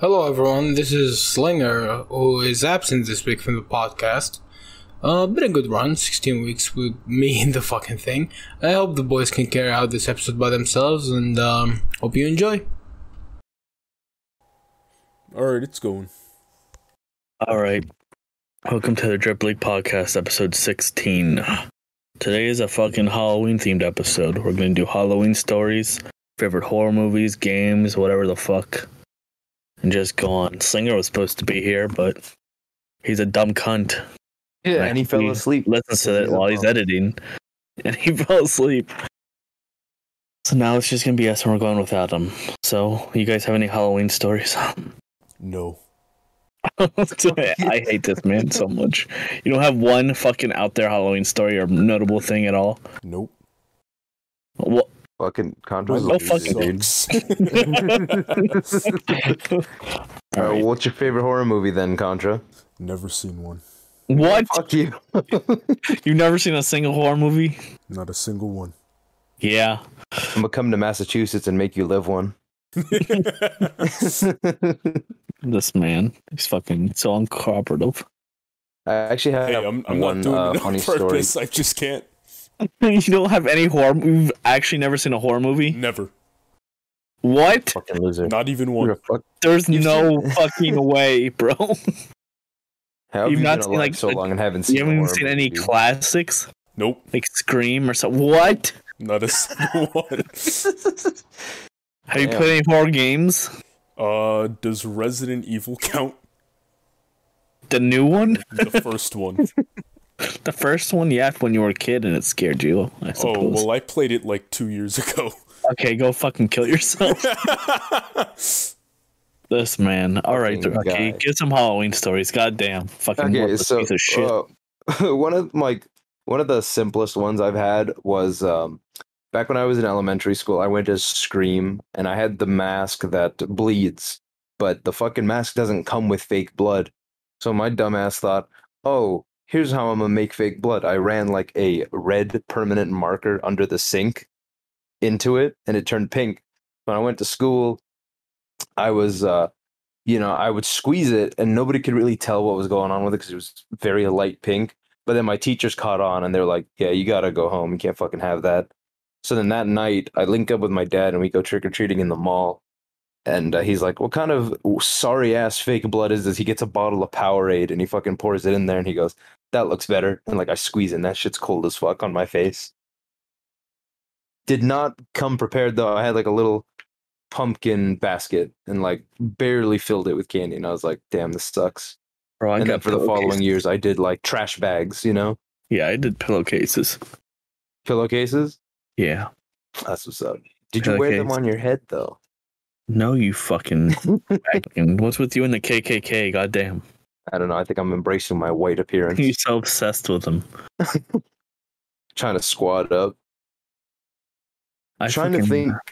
Hello, everyone. This is Slinger, who is absent this week from the podcast. Uh, been a good run, 16 weeks with me in the fucking thing. I hope the boys can carry out this episode by themselves, and um, hope you enjoy. Alright, it's going. All right. Welcome to the Drip League Podcast, episode 16. Today is a fucking Halloween themed episode. We're going to do Halloween stories, favorite horror movies, games, whatever the fuck. And just gone. on. Slinger was supposed to be here, but he's a dumb cunt. Yeah, and he fell He asleep. Listens to it while he's editing, and he fell asleep. So now it's just going to be us and we're going without him. So, you guys have any Halloween stories? No. I hate this man so much. You don't have one fucking out there Halloween story or notable thing at all. Nope. What? Fucking Contra's Go a fucking- dude. Sucks. Uh, Alright. What's your favorite horror movie then, Contra? Never seen one. What? Fuck you. You've never seen a single horror movie? Not a single one. Yeah. I'm gonna come to Massachusetts and make you live one. This man. He's fucking so uncooperative. I actually have hey, I'm, I'm one not doing uh, it on funny story. purpose. I just can't. you don't have any horror You've actually never seen a horror movie? Never. What? Fucking loser. Not even one. fuck- There's You've no seen- fucking way, bro. How have You've you not been seen, like, so a- long and haven't seen You haven't even seen any movie? classics? Nope. Like Scream or something? What? Not a single one. Have you Damn. played any horror games? Uh, does Resident Evil count? The new one? The first one. The first one, yeah, when you were a kid and it scared you, I suppose. oh, well, I played it like two years ago. okay, go fucking kill yourself. this man. All right, Fucking okay, guy. get some Halloween stories. Goddamn, fucking Okay, worthless so piece of shit. uh, one of like one of the simplest ones I've had was um, back when I was in elementary school. I went to Scream, and I had the mask that bleeds, but the fucking mask doesn't come with fake blood. So my dumbass thought, "Oh, here's how I'm gonna make fake blood." I ran like a red permanent marker under the sink into it, and it turned pink. When I went to school, I was uh, you know, I would squeeze it and nobody could really tell what was going on with it because it was very light pink. But then my teachers caught on and they were like, yeah, you got to go home. You can't fucking have that. So then that night, I link up with my dad and we go trick or treating in the mall. And uh, he's like, what kind of sorry ass fake blood is this? He gets a bottle of Powerade and he fucking pours it in there and he goes, that looks better. And like, I squeeze in, that shit's cold as fuck on my face. Did not come prepared though. I had like a little pumpkin basket and like barely filled it with candy. And I was like, damn, this sucks. Bro, I and then for the following years, I did like trash bags, you know, Yeah, I did pillowcases. pillowcases. Yeah. That's what's up. Did you wear them on your head though? No, you fucking. fucking- What's with you and the KKK? Goddamn. I don't know. I think I'm embracing my white appearance, You're so obsessed with them. trying to squat up. I am trying to think.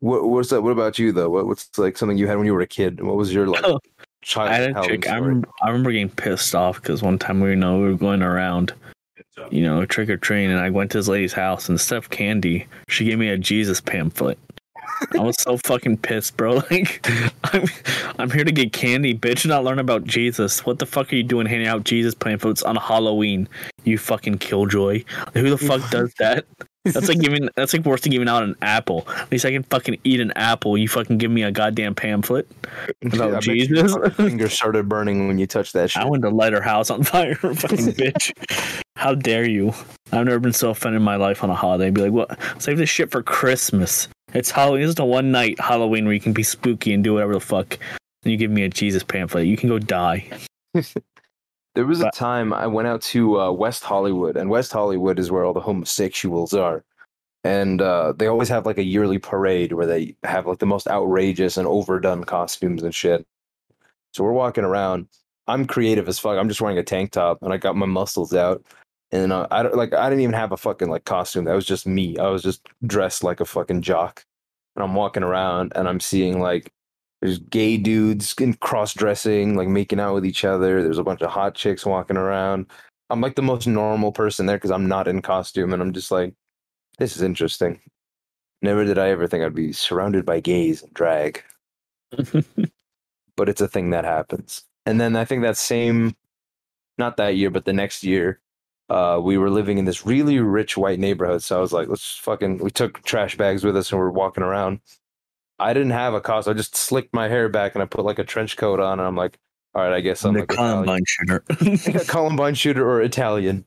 What, what's that? What about you though? What, what's like something you had when you were a kid? What was your like Oh, child I had a chick. I remember, I remember getting pissed off because one time we know we were going around, you know, trick or treating, and I went to this lady's house and instead of candy, she gave me a Jesus pamphlet. I was so fucking pissed, bro. Like, I'm, I'm here to get candy, bitch, not learn about Jesus. What the fuck are you doing handing out Jesus pamphlets on Halloween? You fucking killjoy. Who the fuck does that? That's like giving. That's like worse than giving out an apple. At least I can fucking eat an apple. You fucking give me a goddamn pamphlet about your Jesus. fucking Finger started burning when you touched that shit. I wanted to light her house on fire, fucking bitch. How dare you? I've never been so offended in my life on a holiday. Be like, what? Save this shit for Christmas. It's Halloween. This is the one night Halloween where you can be spooky and do whatever the fuck. And you give me a Jesus pamphlet. You can go die. There was a time I went out to uh, West Hollywood, and West Hollywood is where all the homosexuals are. And uh, they always have like a yearly parade where they have like the most outrageous and overdone costumes and shit. So we're walking around. I'm creative as fuck. I'm just wearing a tank top and I got my muscles out. And uh, I don't like I didn't even have a fucking like costume. That was just me. I was just dressed like a fucking jock. And I'm walking around and I'm seeing like there's gay dudes in cross dressing, like making out with each other. There's a bunch of hot chicks walking around. I'm like the most normal person there because I'm not in costume, and I'm just like, this is interesting. Never did I ever think I'd be surrounded by gays and drag. but it's a thing that happens. And then I think that same, not that year, but the next year, uh, we were living in this really rich white neighborhood. So I was like, let's fucking, we took trash bags with us and we're walking around. I didn't have a costume. I just slicked my hair back and I put like a trench coat on. And I'm like, all right, I guess I'm the like Italian. Columbine shooter. a Columbine shooter or Italian.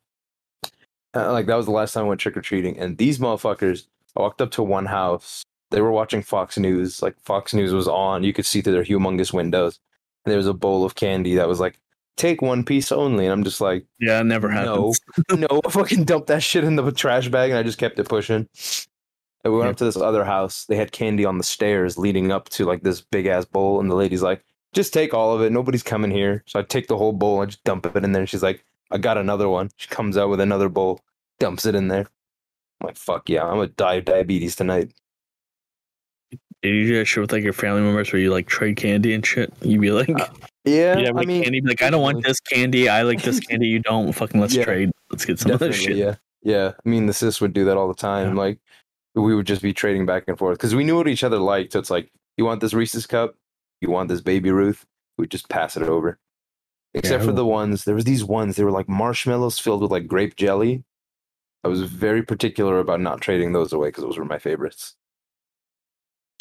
Uh, like that was the last time I went trick or treating, and these motherfuckers. I walked up to one house. They were watching Fox News. Like Fox News was on. You could see through their humongous windows. And there was a bowl of candy that was like, "Take one piece only." And I'm just like, yeah, never No. happens. "No!" I fucking dumped that shit in the trash bag, and I just kept it pushing. And we went Yeah. up to this other house. They had candy on the stairs leading up to like this big ass bowl, and the lady's like, "Just take all of it. Nobody's coming here." So I take the whole bowl. I just dump it in there. And she's like, "I got another one." She comes out with another bowl, dumps it in there. I'm like, "Fuck yeah! I'm gonna die of diabetes tonight." Did you do that shit with like your family members where you like trade candy and shit? You'd be like, Uh, Yeah, you'd I mean, candy, like, I don't want this candy. I like this candy. You don't. Fucking let's Yeah. trade. Let's get some Definitely, shit. yeah, yeah. I mean, the sis would do that all the time. Like, we would just be trading back and forth because we knew what each other liked. So it's like, you want this Reese's cup? You want this Baby Ruth? We'd just pass it over. Except for the ones, there was these ones. They were like marshmallows filled with like grape jelly. I was very particular about not trading those away because those were my favorites.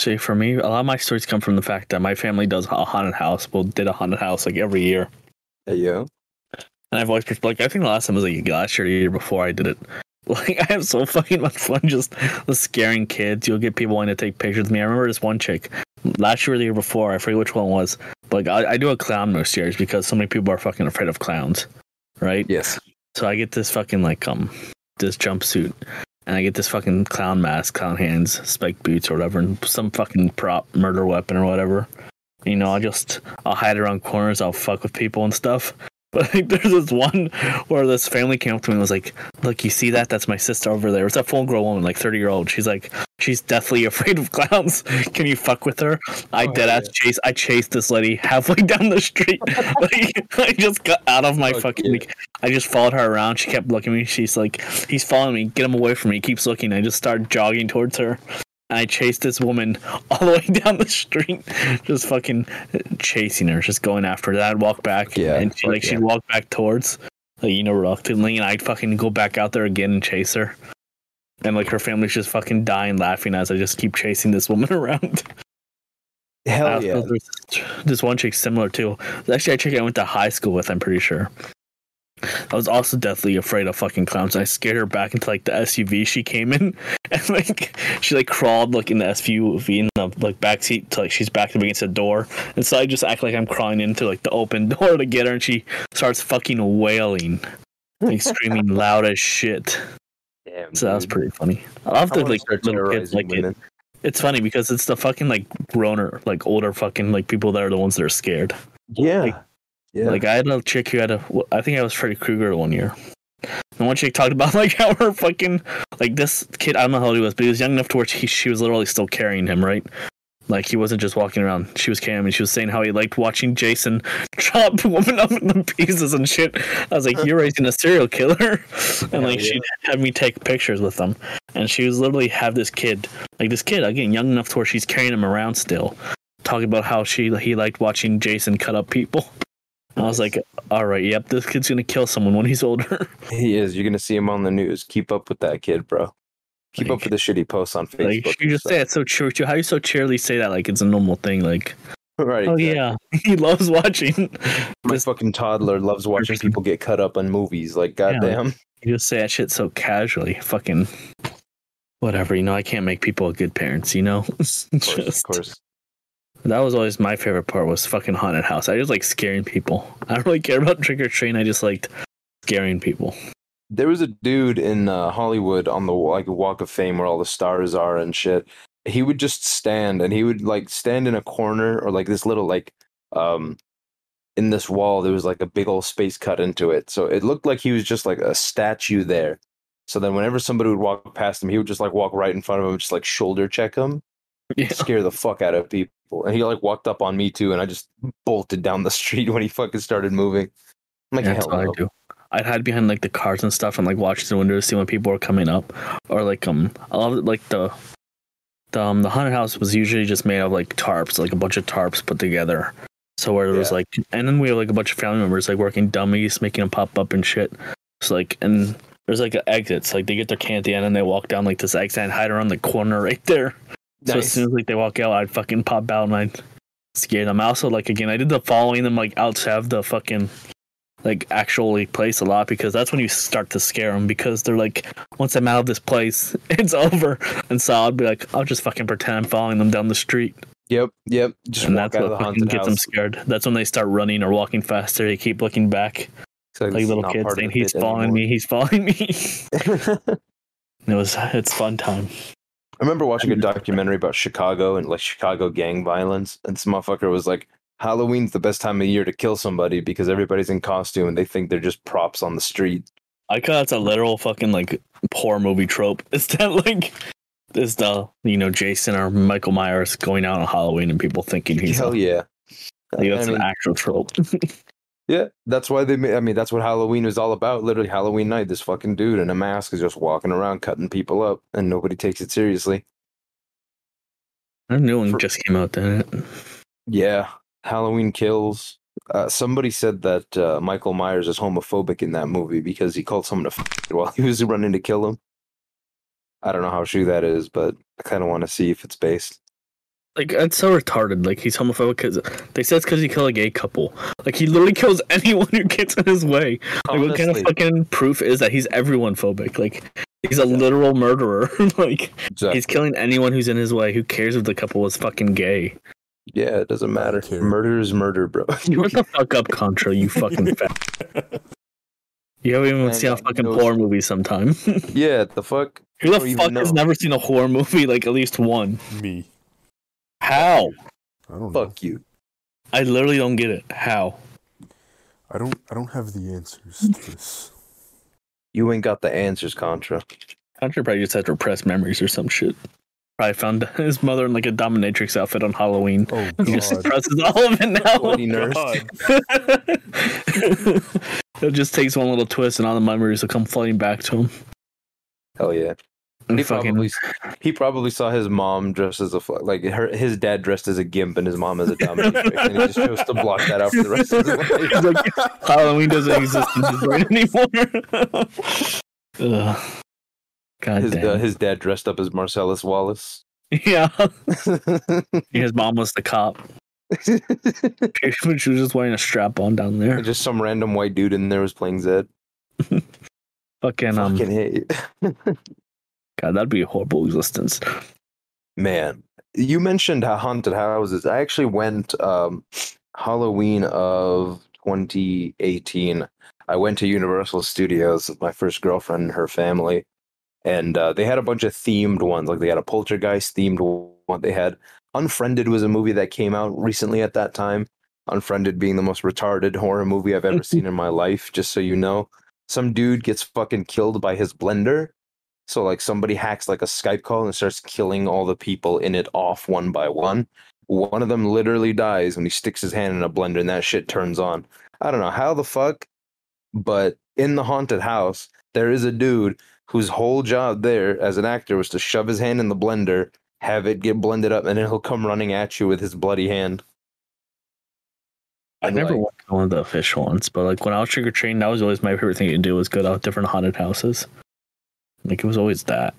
See, for me, a lot of my stories come from the fact that my family does a haunted house. Well, did a haunted house like every year. Yo. And I've always like I think the last time was like last year, or the year before I did it. Like I have so fucking much fun just scaring kids. You'll get people wanting to take pictures with me. I remember this one chick last year or the year before. I forget which one it was. But like I, I do a clown most years because so many people are fucking afraid of clowns, right? Yes. So I get this fucking like um this jumpsuit and I get this fucking clown mask, clown hands, spiked boots or whatever, and some fucking prop murder weapon or whatever. You know, I just I'll hide around corners, I'll fuck with people and stuff. But like, there's this one where this family came up to me and was like, "Look, you see that? That's my sister over there. It's a full grown woman, like 30 year old. She's like, she's deathly afraid of clowns. Can you fuck with her?" I Oh, dead ass yeah. chase. I chased this lady halfway down the street. like, I just got out of my Fuck fucking. yeah. Like, I just followed her around. She kept looking at me. She's like, "He's following me. Get him away from me." He keeps looking. I just started jogging towards her. And I chased this woman all the way down the street, just fucking chasing her, just going after her. I'd walk back, Yeah, and she, like she'd walk back towards, like you know, reluctantly, and I'd fucking go back out there again and chase her. And like her family's just fucking dying laughing as I just keep chasing this woman around. Hell Uh, yeah. This one chick similar too. Actually, a chick I went to high school with. I'm pretty sure. I was also deathly afraid of fucking clowns. I scared her back into like the SUV she came in, and like she like crawled like in the SUV in the like back seat to like she's backed up against the door, and so I just act like I'm crawling into like the open door to get her, and she starts fucking wailing, like screaming loud as shit. Damn, So that was pretty funny. I love the like little kids like it. It's funny because it's the fucking like groaner, like older fucking like people that are the ones that are scared. Yeah. Like- yeah. Like I had a little chick who had a, I think I was Freddy Krueger one year. And one chick talked about like how her fucking like this kid. I don't know how old he was, but he was young enough to where he, she was literally still carrying him, right? Like he wasn't just walking around. She was carrying him, and she was saying how he liked watching Jason chop women up into pieces and shit. I was like, "You're raising a serial killer," and like Hell she'd have me take pictures with them, and she was literally have this kid, like this kid again, young enough to where she's carrying him around still, talking about how she he liked watching Jason cut up people. I was like, all right, yep, this kid's gonna kill someone when he's older. He is. You're gonna see him on the news. Keep up with that kid, bro. Keep up with the shitty posts on Facebook. like you and just stuff. say it's so true too. How you so cheerily say that like it's a normal thing? Like, right. oh exactly. yeah, he loves watching. My This- fucking toddler loves watching people get cut up on movies. Like, Yeah. goddamn. You just say that shit so casually. Fucking whatever. You know, I can't make people good parents. You know, It's Of course, just of course. That was always my favorite part was fucking haunted house. I just like scaring people. I don't really care about trick or treat. I just liked scaring people. There was a dude in uh, Hollywood on the like Walk of Fame where all the stars are and shit. He would just stand and he would like stand in a corner or like this little like um in this wall there was like a big old space cut into it. So it looked like he was just like a statue there. So then whenever somebody would walk past him, he would just like walk right in front of him just like shoulder check him. Yeah. scare the fuck out of people. And he like walked up on me too, and I just bolted down the street when he fucking started moving. I'm like, That's hell what. I do. I'd hide behind like the cars and stuff and like watch the window to see when people were coming up. Or like um I love like the the um the haunted house was usually just made of like tarps, like a bunch of tarps put together. So where it was Yeah. like, and then we have like a bunch of family members like working dummies, making them pop up and shit. So like, and there's like exits. Like they get their can at the end and they walk down like this exit and hide around the corner right there. So as soon as like they walk out, I'd fucking pop out and I'd scare them. I also like again, I did the following them like outside of the fucking like actually place a lot because that's when you start to scare them because they're like once I'm out of this place, it's over. And so I'd be like, I'll just fucking pretend I'm following them down the street, Yep, yep. Just and that's what fucking gets them scared. That's when they start running or walking faster. They keep looking back like little kids saying, "He's following me. He's following me." it was it's fun time. I remember watching a documentary about Chicago and like Chicago gang violence, and this motherfucker was like, "Halloween's the best time of year to kill somebody because everybody's in costume and they think they're just props on the street." I call that's a literal fucking like horror movie trope. Is that like is the you know Jason or Michael Myers going out on Halloween and people thinking he's Hell yeah! like, that's I mean, an actual trope. yeah, that's why they. ma- I mean, that's what Halloween is all about. Literally, Halloween night, this fucking dude in a mask is just walking around cutting people up, and nobody takes it seriously. a new one For- just came out, didn't it? Yeah, Halloween Kills. Uh, somebody said that uh, Michael Myers is homophobic in that movie because he called someone a f- while he was running to kill him. I don't know how true that is, but I kind of want to see if it's based. Like it's so retarded. Like he's homophobic because they said it's because he killed a gay couple. Like he literally kills anyone who gets in his way. Like what kind of fucking proof is that he's everyone phobic? Like he's a literal murderer. like exactly. he's killing anyone who's in his way. Who cares if the couple was fucking gay? Yeah, it doesn't matter. Murder is murder, bro. Shut the fuck up, Contra, you fucking fat. You haven't even Man, seen a fucking knows. horror movie sometime. yeah, the fuck. Who the fuck has know. never seen a horror movie, like at least one? Me. How? I don't know. Fuck you. I literally don't get it. How? I don't. I don't have the answers to this. You ain't got the answers, Contra. Contra probably just had repressed memories or some shit. Probably found his mother in like a dominatrix outfit on Halloween. Oh He just God. suppresses all of it now. Bloody nurse. It just takes one little twist and all the memories will come flooding back to him. Hell yeah. He probably he probably saw his mom dressed as a like her his dad dressed as a gimp and his mom as a dominatrix, and he just chose to block that out for the rest of his life. He's like, Halloween doesn't exist in his brain anymore. Ugh. God His, damn. uh, his dad dressed up as Marcellus Wallace. yeah. His mom was the cop. She was just wearing a strap on down there. And just some random white dude in there was playing Zed. Fucking um Fucking hate. God, that'd be a horrible existence. Man, you mentioned haunted houses. I actually went um, Halloween of 2018. I went to Universal Studios with my first girlfriend and her family, and uh, they had a bunch of themed ones. Like they had a poltergeist themed one. They had Unfriended was a movie that came out recently at that time. Unfriended being the most retarded horror movie I've ever seen in my life. Just so you know, some dude gets fucking killed by his blender. So like somebody hacks like a Skype call and starts killing all the people in it off one by one. One of them literally dies when he sticks his hand in a blender and that shit turns on. I don't know how the fuck, but in the haunted house, there is a dude whose whole job there as an actor was to shove his hand in the blender, have it get blended up, and then he'll come running at you with his bloody hand. I And, never like, went to one of the official ones, but like when I was trick or treating, that was always my favorite thing to do was go to different haunted houses. Like it was always that.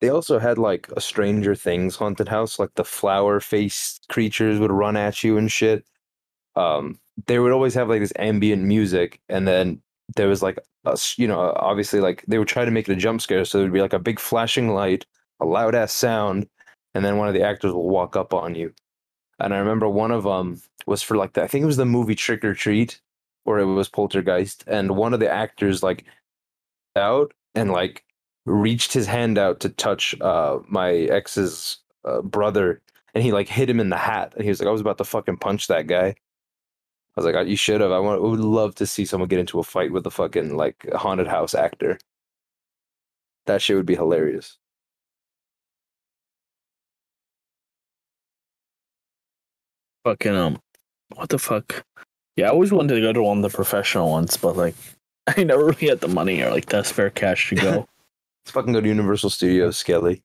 They also had like a Stranger Things haunted house, like the flower faced creatures would run at you and shit. Um, they would always have like this ambient music, and then there was like a, you know, obviously like they would try to make it a jump scare, so there'd be like a big flashing light, a loud ass sound, and then one of the actors will walk up on you. And I remember one of them was for like the, I think it was the movie Trick or Treat, or it was Poltergeist, and one of the actors like out and like reached his hand out to touch uh my ex's uh, brother and he like hit him in the hat and he was like i was about to fucking punch that guy. I was like you should have i want, would love to see someone get into a fight with a fucking like haunted house actor. That shit would be hilarious. Fucking um, what the fuck? Yeah, I always wanted to go to one of the professional ones, but like I never really had the money or like the spare cash to go. let's fucking go to universal studios skelly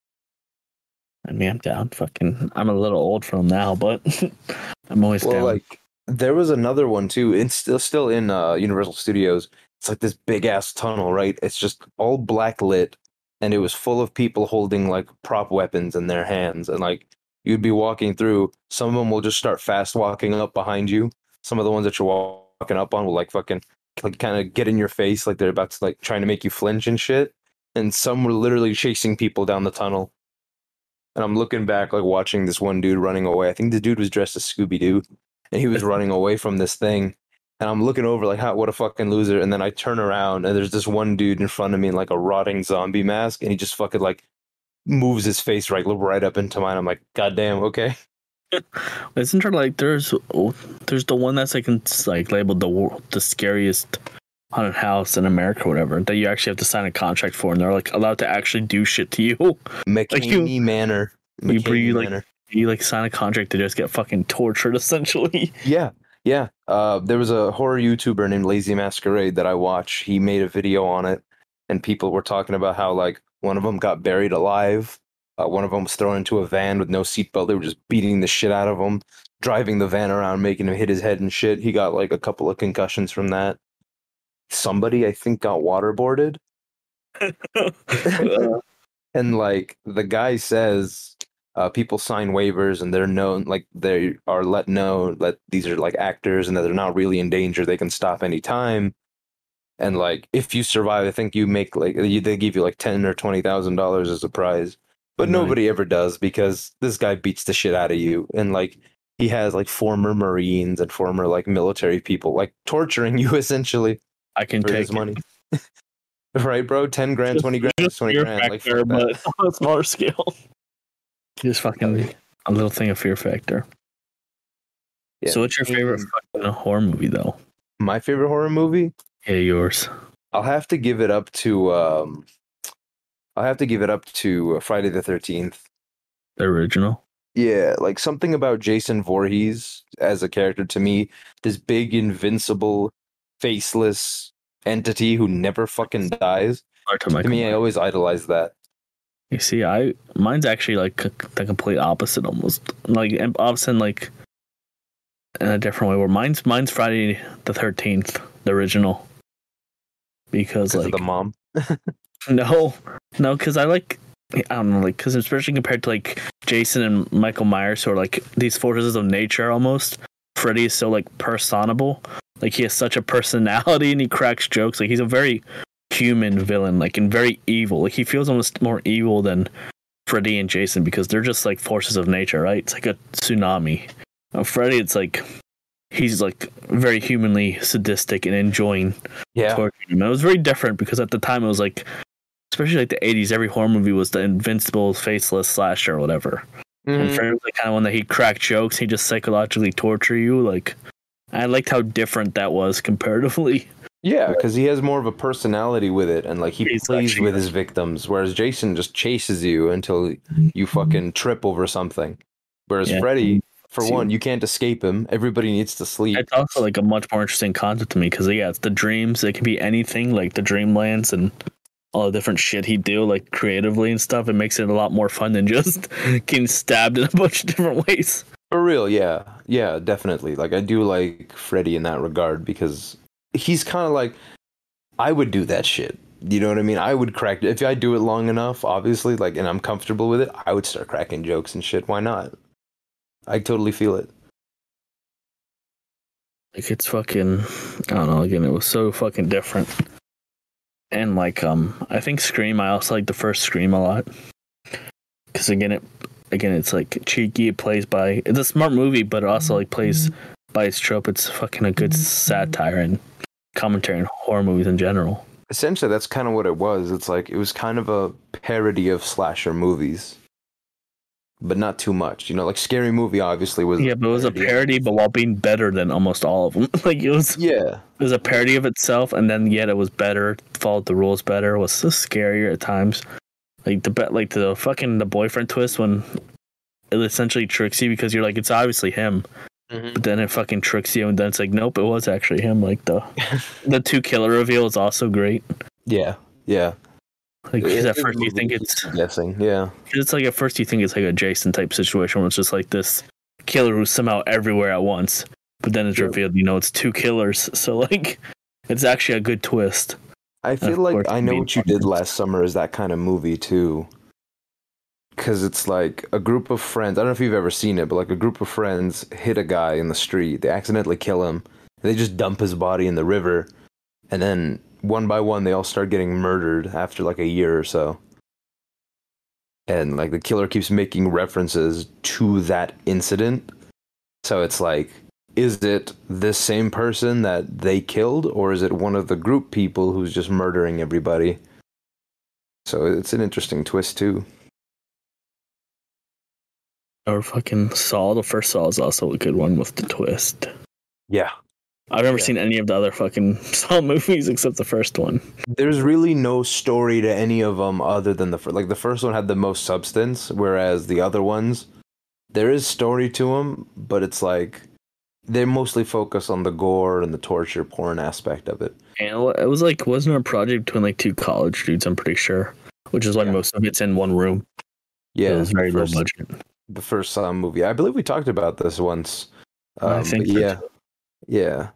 I mean, I'm down. Fucking, I'm a little old for them now, but I'm always Well, down. like there was another one too. It's still still in uh, Universal Studios. It's like this big ass tunnel, right? It's just all black lit, and it was full of people holding like prop weapons in their hands, and like you'd be walking through. Some of them will just start fast walking up behind you. Some of the ones that you're walking up on will like fucking like kind of get in your face, like they're about to like trying to make you flinch and shit. And some were literally chasing people down the tunnel. And I'm looking back, like watching this one dude running away. I think the dude was dressed as Scooby Doo, and he was running away from this thing. And I'm looking over, like, how, what a fucking loser. And then I turn around, and there's this one dude in front of me in like a rotting zombie mask, and he just fucking like moves his face right, right up into mine. I'm like, God damn, okay. Isn't there like there's oh, there's the one that's like like labeled the the scariest haunted house in America or whatever that you actually have to sign a contract for and they're like allowed to actually do shit to you. McKamey you- Manor. you McKamey like- Manor. You like sign a contract to just get fucking tortured essentially. Yeah, yeah. Uh, there was a horror YouTuber named Lazy Masquerade that I watch. He made a video on it, and people were talking about how like one of them got buried alive. Uh, one of them was thrown into a van with no seatbelt. They were just beating the shit out of him, driving the van around, making him hit his head and shit. He got like a couple of concussions from that. Somebody, I think, got waterboarded. and like the guy says uh, people sign waivers and they're known like they are let know that these are like actors and that they're not really in danger they can stop anytime and like if you survive i think you make like you, they give you like 10 or 20 thousand dollars as a prize but Nice. nobody ever does because this guy beats the shit out of you and like he has like former marines and former like military people like torturing you essentially I can for take his money right bro 10 grand 20 grand Just 20 fear grand like factor, fuck but on a smaller scale. Just fucking a little thing of fear factor. Yeah. So, what's your favorite Mm. fucking horror movie though? my favorite horror movie Yeah, yours. I'll have to give it up to um I'll have to give it up to uh, Friday the 13th. The original. Yeah, like something about Jason Voorhees as a character to me, this big invincible faceless entity who never fucking dies. To To me, I always idolize that. You see, I mine's actually like the complete opposite, almost like opposite, in, like in a different way. Where mine's mine's Friday the Thirteenth, the original, because Because like the mom. no, no, because I like I don't know, like because especially compared to like Jason and Michael Myers, who are like these forces of nature almost. Freddy is so like personable, like he has such a personality and he cracks jokes. Like he's a very human villain, like and very evil. Like he feels almost more evil than Freddy and Jason because they're just like forces of nature, right? It's like a tsunami. Now, Freddy, it's like he's like very humanly sadistic and enjoying Yeah. torturing him. It was very different because at the time it was like, especially like the '80s, every horror movie was the invincible, faceless slasher or whatever. And Mhm. Freddy was the kind of one that he'd crack jokes, he'd just psychologically torture you. Like, I liked how different that was comparatively. Yeah, because he has more of a personality with it, and like he He's plays actually- with his victims, whereas Jason just chases you until you fucking trip over something. Whereas Yeah. Freddy, for See- one, you can't escape him. Everybody needs to sleep. It's also like a much more interesting concept to me because yeah, it's the dreams. It can be anything, like the dreamlands and all the different shit he'd do, like creatively and stuff. It makes it a lot more fun than just getting stabbed in a bunch of different ways. For real, yeah. Yeah, definitely. Like I do like Freddy in that regard because he's kind of like I would do that shit. You know what I mean? I would crack if I do it long enough, obviously, like and I'm comfortable with it, I would start cracking jokes and shit. Why not? I totally feel it. Like it's fucking I don't know, again, it was so fucking different. And like um I think Scream, I also like the first Scream a lot. Cause again it again it's like cheeky, it plays by it's a smart movie, but it also like plays by its trope. It's fucking a good satire and commentary on horror movies in general. Essentially, that's kind of what it was. It's like it was kind of a parody of slasher movies, but not too much. You know, like Scary Movie obviously was. Yeah, but it was a parody, but while being better than almost all of them. like it was, Yeah, it was a parody of itself, and then yet it was better, followed the rules better, was so scarier at times. Like the bet, like the fucking the boyfriend twist when it essentially tricks you because you're like it's obviously him, mm-hmm. but then it fucking tricks you, and then it's like nope, it was actually him. Like the the two killer reveal is also great. yeah, yeah. Like It- at first you think it's guessing. Yeah, it's like at first you think it's like a Jason type situation where it's just like this killer who's somehow everywhere at once. But then it's revealed, you know, it's two killers. So like, it's actually a good twist. I feel like course, I know what you did last summer is that kind of movie too. Cause it's like a group of friends. I don't know if you've ever seen it, but like a group of friends hit a guy in the street. They accidentally kill him. They just dump his body in the river, and then one by one they all start getting murdered after like a year or so. And like the killer keeps making references to that incident. So it's like, is it this same person that they killed, or is it one of the group people who's just murdering everybody? So it's an interesting twist too. Or fucking Saw. The first Saw is also a good one with the twist. Yeah. I've never Yeah. seen any of the other fucking Saw movies except the first one. There's really no story to any of them other than the fir- like the first one had the most substance, whereas the other ones there is story to them, but it's like they mostly focus on the gore and the torture porn aspect of it. And it was like wasn't a project between like two college dudes. I'm pretty sure, which is why Yeah. most of it's in one room. Yeah, it was very the low budget. the first Saw movie. I believe we talked about this once. Um, I think yeah, yeah.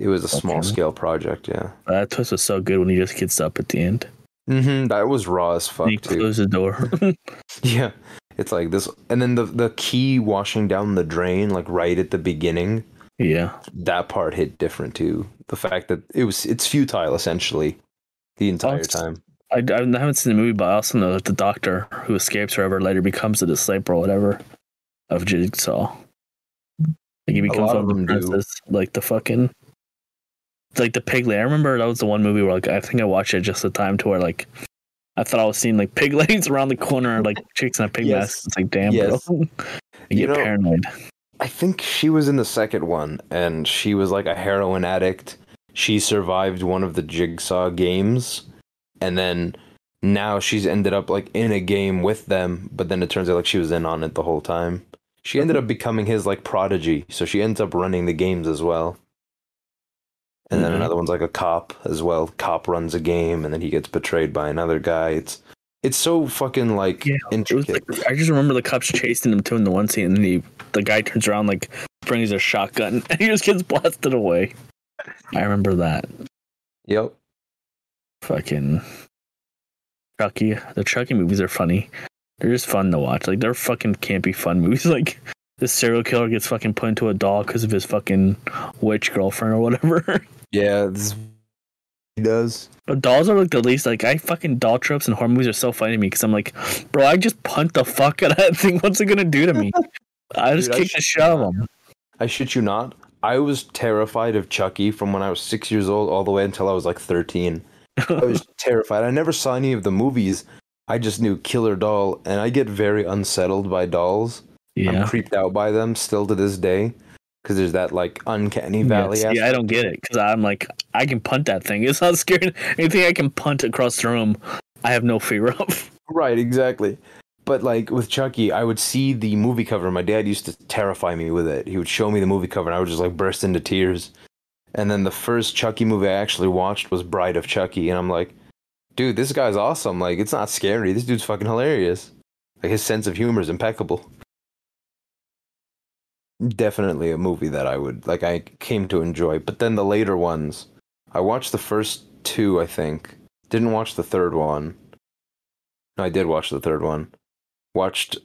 It was a Okay. small scale project. Yeah. That twist was so good when he just gets up at the end. Mm-hmm, That was raw as fuck he too. closes the door. Yeah. It's like this and then the the key washing down the drain like right at the beginning, yeah, that part hit different too. The fact that it was it's futile essentially the entire time. I, I haven't seen the movie, but I also know that the doctor who escapes forever later becomes a disciple or whatever of Jigsaw. Like he becomes one of of the them do. princes, like the fucking, like the pig lady. I remember that was the one movie where like I think I watched it just the time to where like I thought I was seeing like pig ladies around the corner like chicks in a pig Yes. mask. It's like damn, Yes. bro. I You get know- paranoid. I think she was in the second one and she was like a heroin addict. She survived one of the jigsaw games and then now she's ended up like in a game with them, but then it turns out like she was in on it the whole time. She ended up becoming his like prodigy, so she ends up running the games as well. And then Mhm. another one's like a cop as well. Cop runs a game and then he gets betrayed by another guy. It's it's so fucking like Yeah, intricate. like, I just remember the cops chasing him too in the one scene, and then he, the guy turns around like brings a shotgun, and he just gets blasted away. I remember that. Yep. fucking Chucky. The Chucky movies are funny. They're just fun to watch. Like they're fucking campy fun movies. Like this serial killer gets fucking put into a doll because of his fucking witch girlfriend or whatever. Yeah, this he does. but dolls are like the least. Like I fucking doll tropes and horror movies are so funny to me because I'm like, bro, I just punt the fuck out of that thing. What's it gonna do to me? I just Dude, I kick the shit out of him. I shit you not. I was terrified of Chucky from when I was six years old all the way until I was like 13. I was terrified. I never saw any of the movies. I just knew Killer Doll, and I get very unsettled by dolls. I'm yeah. creeped out by them still to this day because there's that like uncanny valley. Yeah, see, I don't get it because I'm like, I can punt that thing. It's not scary. Anything I can punt across the room, I have no fear of. Right, exactly. But like with Chucky, I would see the movie cover. My dad used to terrify me with it. He would show me the movie cover, and I would just like burst into tears. And then the first Chucky movie I actually watched was Bride of Chucky, and I'm like, dude, this guy's awesome. Like, it's not scary. This dude's fucking hilarious. Like his sense of humor is impeccable. Definitely a movie that I would like. I came to enjoy. But then the later ones, I watched the first two. I think didn't watch the third one. No, I did watch the third one. Watched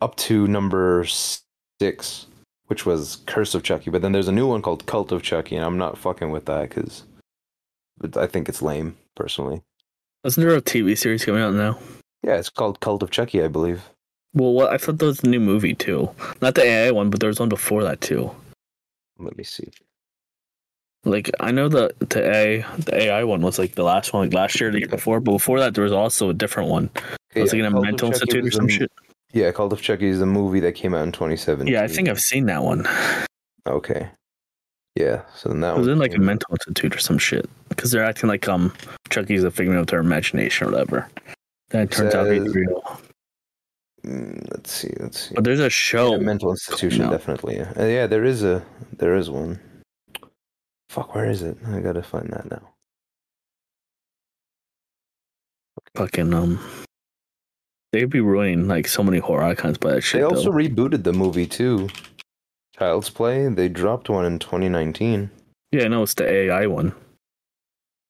up to number six, which was Curse of Chucky. But then there's a new one called Cult of Chucky, and I'm not fucking with that because I think it's lame personally. Isn't there a TV series coming out now? Yeah, it's called Cult of Chucky, I believe. Well, what I thought that was a new movie too. Not the AI one, but there was one before that too. Let me see. Like I know the the AI the AI one was like the last one, like last year, the year before. But before that, there was also a different one. It was Yeah, like in a mental institute or some a- shit. Yeah, Cult of Chucky is the movie that came out in 2017. Yeah, I think I've seen that one. Okay. Yeah, so then that It was in like a mental institute or some shit because they're acting like um Chucky's a figment of their imagination or whatever. Then it turns out to be real. Mm, let's see, let's see. But there's a show. Yeah, mental institution, definitely. Yeah. Uh, yeah, there is a there is one. Fuck, where is it? I gotta find that now. fucking um they'd be ruining like so many horror icons by that shit. They also though. rebooted the movie too. Child's Play. They dropped one in 2019. yeah, no, it's the AI one.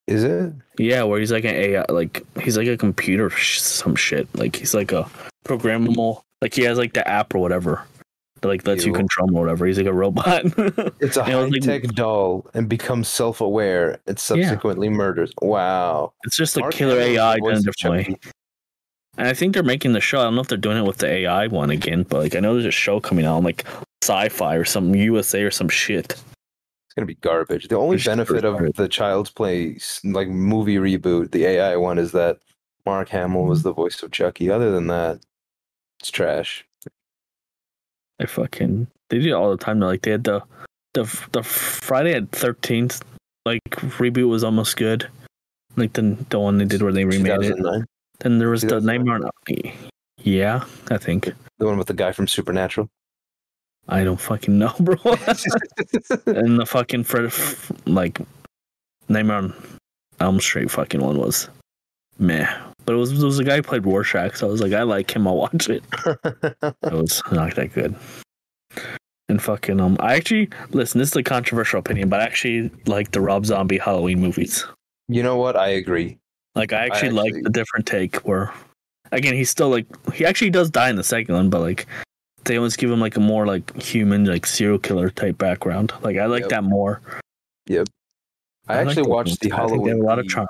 Is it? Yeah, where he's like an AI, like he's like a computer, sh- some shit. Like he's like a programmable, like he has like the app or whatever that like lets you control him or whatever. He's like a robot. It's a high like- tech doll and becomes self aware and subsequently murders. Wow. it's just a Mark killer AI done a of different way. Chucky. And I think they're making the show. I don't know if they're doing it with the AI one again, but like I know there's a show coming out, like sci-fi or some USA or some shit. It's gonna be garbage. The only It's benefit of garbage. the Child's Play like movie reboot, the AI one, is that Mark Hamill was mm-hmm. the voice of Chucky. Other than that, it's trash. They fucking they do it all the time. Like they had the the the Friday at Thirteenth like reboot was almost good. Like the the one they did where they remade it. Then there was the 2009. Nightmare. on Yeah, I think the one with the guy from Supernatural. I don't fucking know, bro. and the fucking Fred, like Nightmare on Elm Street fucking one was meh. But it was it was a guy who played Rorschach, so I was like, I like him. I'll watch it. It was not that good. And fucking um, I actually listen. This is a controversial opinion, but I actually like the Rob Zombie Halloween movies. you know what? I agree. Like I actually, like actually- the different take where, again, he's still like he actually does die in the second one, but like they always give him like a more like human like serial killer type background. Like I like Yep. that more. Yep. I, like actually those watched the. They Halloween. have a lot of charm.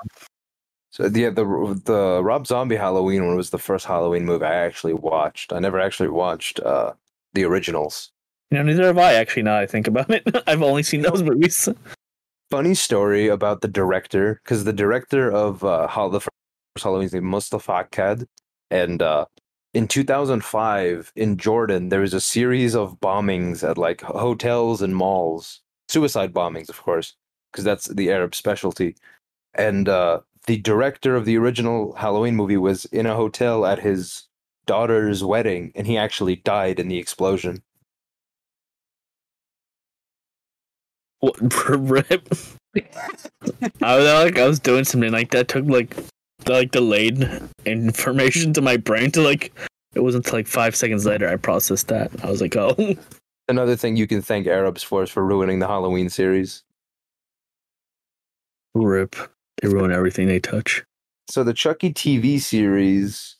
So yeah, the the Rob Zombie Halloween one was the first Halloween movie I actually watched. I never actually watched uh, the originals. You know, neither have I actually. Now I think about it, I've only seen those movies. Funny story about the director, because the director of uh, how the first Halloween is named Mustafa Akkad, and uh, in 2005 in Jordan there was a series of bombings at like hotels and malls, suicide bombings, of course, because that's the Arab specialty, and uh, the director of the original Halloween movie was in a hotel at his daughter's wedding, and he actually died in the explosion. What. I was like, I was doing something like that. Took like, like delayed information to my brain to like. It wasn't until like five seconds later I processed that. I was like, oh, Another thing you can thank Arabs for is for ruining the Halloween series. rip. They ruin everything they touch. So the Chucky TV series,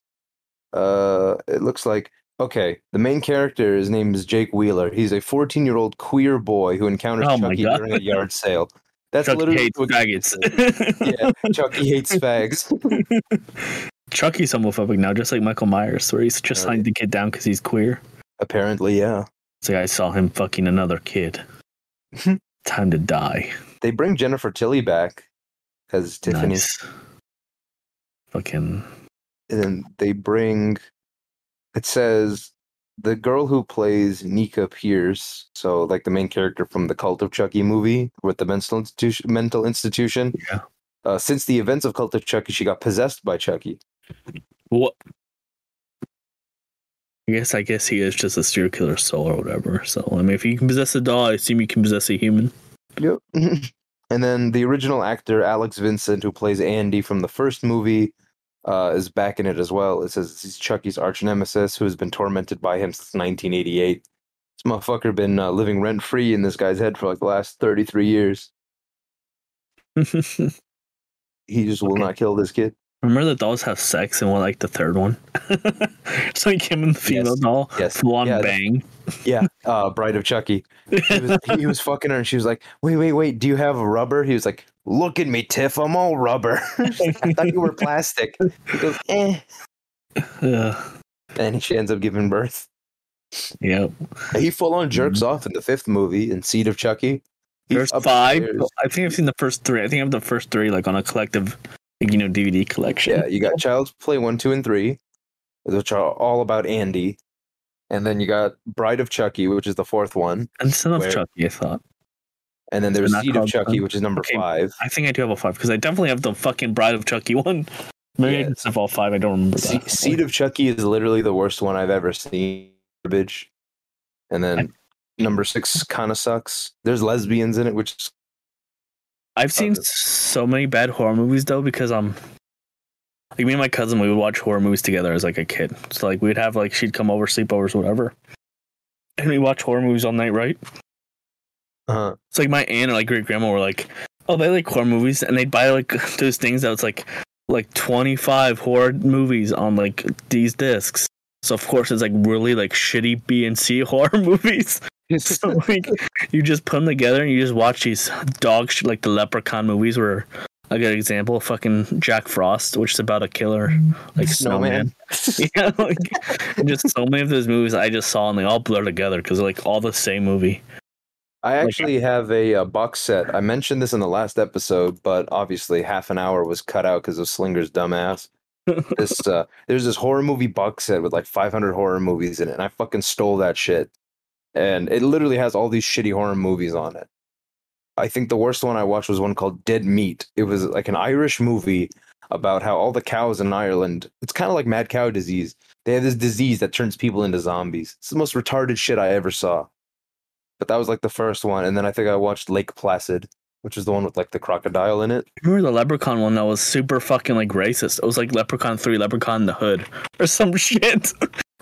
uh, it looks like okay. The main character, his name is Jake Wheeler. He's a 14 year old queer boy who encounters Oh Chucky during a yard sale. That's Chucky literally hates what- faggots. yeah, Chucky hates fags. Chucky's homophobic now, just like Michael Myers, where he's just Oh, signed the kid down because he's queer. Apparently, yeah. It's like I saw him fucking another kid. Time to die. They bring Jennifer Tilly back as Tiffany, Nice. Fucking and then they bring. It says the girl who plays Nica Pierce, so like the main character from the Cult of Chucky movie with the mental institution. Mental institution. yeah. Uh, since the events of Cult of Chucky, she got possessed by Chucky. What? I guess I guess he is just a serial killer soul or whatever. So I mean, if you can possess a doll, I assume you can possess a human. Yep. and then the original actor Alex Vincent, who plays Andy from the first movie, uh, is back in it as well. It says he's Chucky's arch nemesis, who has been tormented by him since 1988. This motherfucker been uh, living rent free in this guy's head for like the last 33 years. He just will not kill this kid. Remember the dolls have sex in what, like the third one? so like him and the female Yes. doll, Yes. full on Yeah. bang. Yeah, uh, Bride of Chucky. He was, he was fucking her, and she was like, "Wait, wait, wait! Do you have a rubber?" He was like, "Look at me, Tiff. I'm all rubber. I thought you were plastic." He goes, "Eh." And she ends up giving birth. yep. He full on jerks off in the fifth movie in Seed of Chucky. He's There's five. I think I've seen the first three. I think I have the first three like on a collective, you know, DVD collection. Yeah, you got Child's Play one, two, and three, which are all about Andy, and then you got Bride of Chucky, which is the fourth one, And Son of Chucky, I thought. And then there's Seed of Chucky, Son- which is number Okay. five. I think I do have a five because I definitely have the fucking Bride of Chucky one. Maybe I Yeah. just have all five. I don't remember Se-. Seed of Chucky is literally the worst one I've ever seen. Garbage. And then number six kind of sucks. There's lesbians in it, which I've seen so many bad horror movies though because um Like me and my cousin, we would watch horror movies together as like a kid. So like we'd have like she'd come over, sleepovers, whatever, and we watch horror movies all night, right? Uh-huh. It's like my aunt or like great grandma were like, oh, they like horror movies, and they'd buy like those things that was like like twenty five horror movies on like these discs. So of course it's like really like shitty B and C horror movies. so like you just put them together and you just watch these dog shit like the Leprechaun movies where a good example, fucking Jack Frost, which is about a killer like snowman. yeah, like just so many of those movies I just saw and they all blur together because they're like all the same movie. I actually have a, uh box set. I mentioned this in the last episode, but obviously half an hour was cut out because of Slinger's dumbass. this uh, there's this horror movie box set with like 500 horror movies in it, and I fucking stole that shit. And it literally has all these shitty horror movies on it. I think the worst one I watched was one called Dead Meat. It was like an Irish movie about how all the cows in Ireland, it's kind of like mad cow disease. They have this disease that turns people into zombies. It's the most retarded shit I ever saw. But that was like the first one. And then I think I watched Lake Placid, which is the one with like the crocodile in it. Remember the Leprechaun one that was super fucking like racist? It was like Leprechaun 3, Leprechaun in the Hood, or some shit.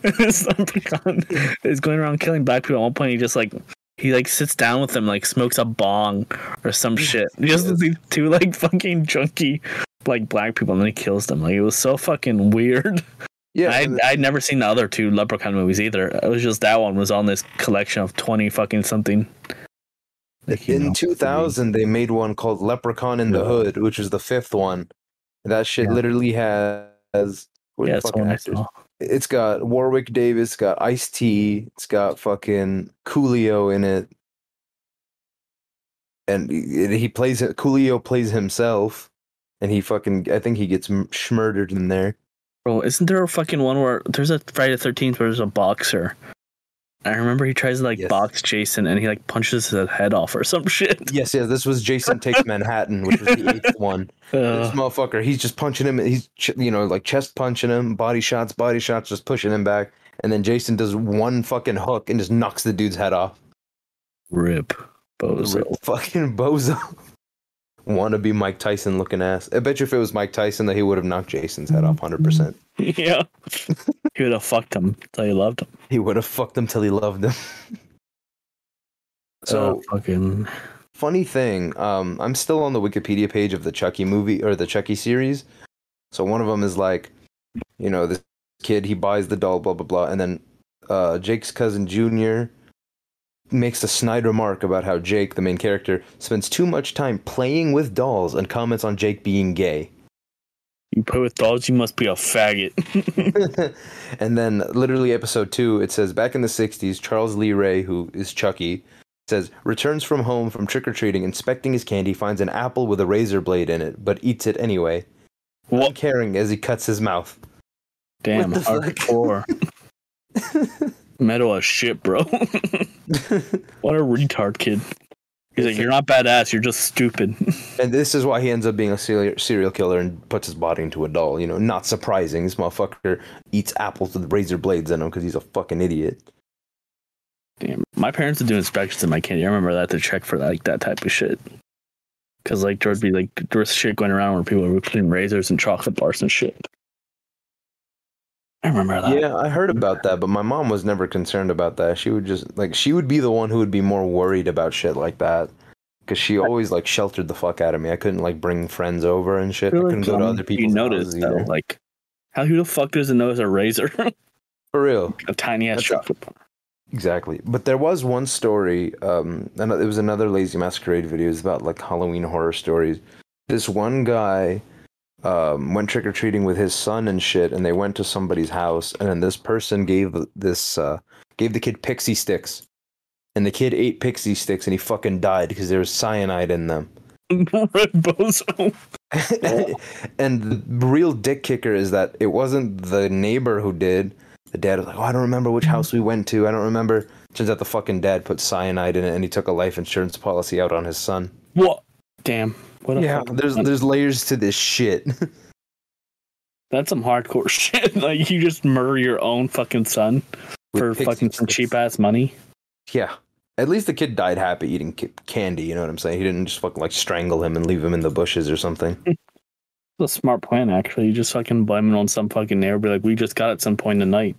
this Leprechaun is going around killing black people. At one point, he just like he like sits down with them, like smokes a bong or some shit. Just these two like fucking junky like black people, and then he kills them. Like it was so fucking weird. Yeah. I and I'd never seen the other two Leprechaun movies either. It was just that one was on this collection of twenty fucking something. Like, in know, 2000, they made one called Leprechaun in the Hood, which is the fifth one. That shit Yeah. literally has. what Yeah, the it's the one I actors? saw. It's got Warwick Davis, got Ice T, it's got fucking Coolio in it, and he he plays it. Coolio plays himself, and he fucking I think he gets m- schmurdered in there. Bro, isn't there a fucking one where there's a Friday the Thirteenth where there's a boxer? I remember he tries to like Yes. box Jason and he like punches his head off or some shit. Yes, yes, this was Jason Takes Manhattan, which was the eighth one. this Uh, motherfucker, he's just punching him. He's ch- you know like chest punching him, body shots, body shots, just pushing him back, and then Jason does one fucking hook and just knocks the dude's head off. rip, bozo. Fucking bozo. Wanna be Mike Tyson looking ass. I bet you if it was Mike Tyson that he would have knocked Jason's head off 100%. yeah, he would have fucked him till he loved him. He would have fucked him till he loved him. so, Uh, fucking funny thing, um, I'm still on the Wikipedia page of the Chucky movie or the Chucky series. So one of them is like, you know, this kid he buys the doll, blah blah blah, and then uh, Jake's cousin Junior makes a snide remark about how Jake, the main character, spends too much time playing with dolls and comments on Jake being gay. you play with dolls, you must be a faggot. and then literally episode two, it says back in the '60s, Charles Lee Ray, who is Chucky, says returns from home from trick or treating, inspecting his candy, finds an apple with a razor blade in it, but eats it anyway, what? caring as he cuts his mouth. Damn, hardcore. Metal as shit, bro. what a retard kid. He's like, you're not badass. You're just stupid. And this is why he ends up being a serial serial killer and puts his body into a doll. You know, not surprising. This motherfucker eats apples with razor blades in them because he's a fucking idiot. Damn. My parents would do inspections in my candy. I remember that to check for like that type of shit. Cause like there would be like there was shit going around where people were putting razors and chocolate bars and shit. I remember that. Yeah, I heard about that, but my mom was never concerned about that. She would just like she would be the one who would be more worried about shit like that. Cause she always like sheltered the fuck out of me. I couldn't like bring friends over and shit. I, I couldn't like, go to other people's You noticed houses though, either. like how who the fuck doesn't know it's a razor? For real. a tiny ass That's chocolate bar. Exactly. But there was one story, um, and it was another Lazy Masquerade video. It was about like Halloween horror stories. This one guy um, went trick or treating with his son and shit, and they went to somebody's house, and then this person gave this uh, gave the kid pixie sticks, and the kid ate pixie sticks, and he fucking died because there was cyanide in them. Red bozo. and the real dick kicker is that it wasn't the neighbor who did. The dad was like, "Oh, I don't remember which house we went to. I don't remember." Turns out the fucking dad put cyanide in it, and he took a life insurance policy out on his son. What? Damn. What a Yeah, fucking- there's there's layers to this shit. That's some hardcore shit. like you just murder your own fucking son With for fucking some cheap ass money. yeah, at least the kid died happy eating ki- candy. You know what I'm saying? He didn't just fucking like strangle him and leave him in the bushes or something. It's a smart plan, actually. You just fucking blame it on some fucking neighbor. Be like, we just got it some point in the night.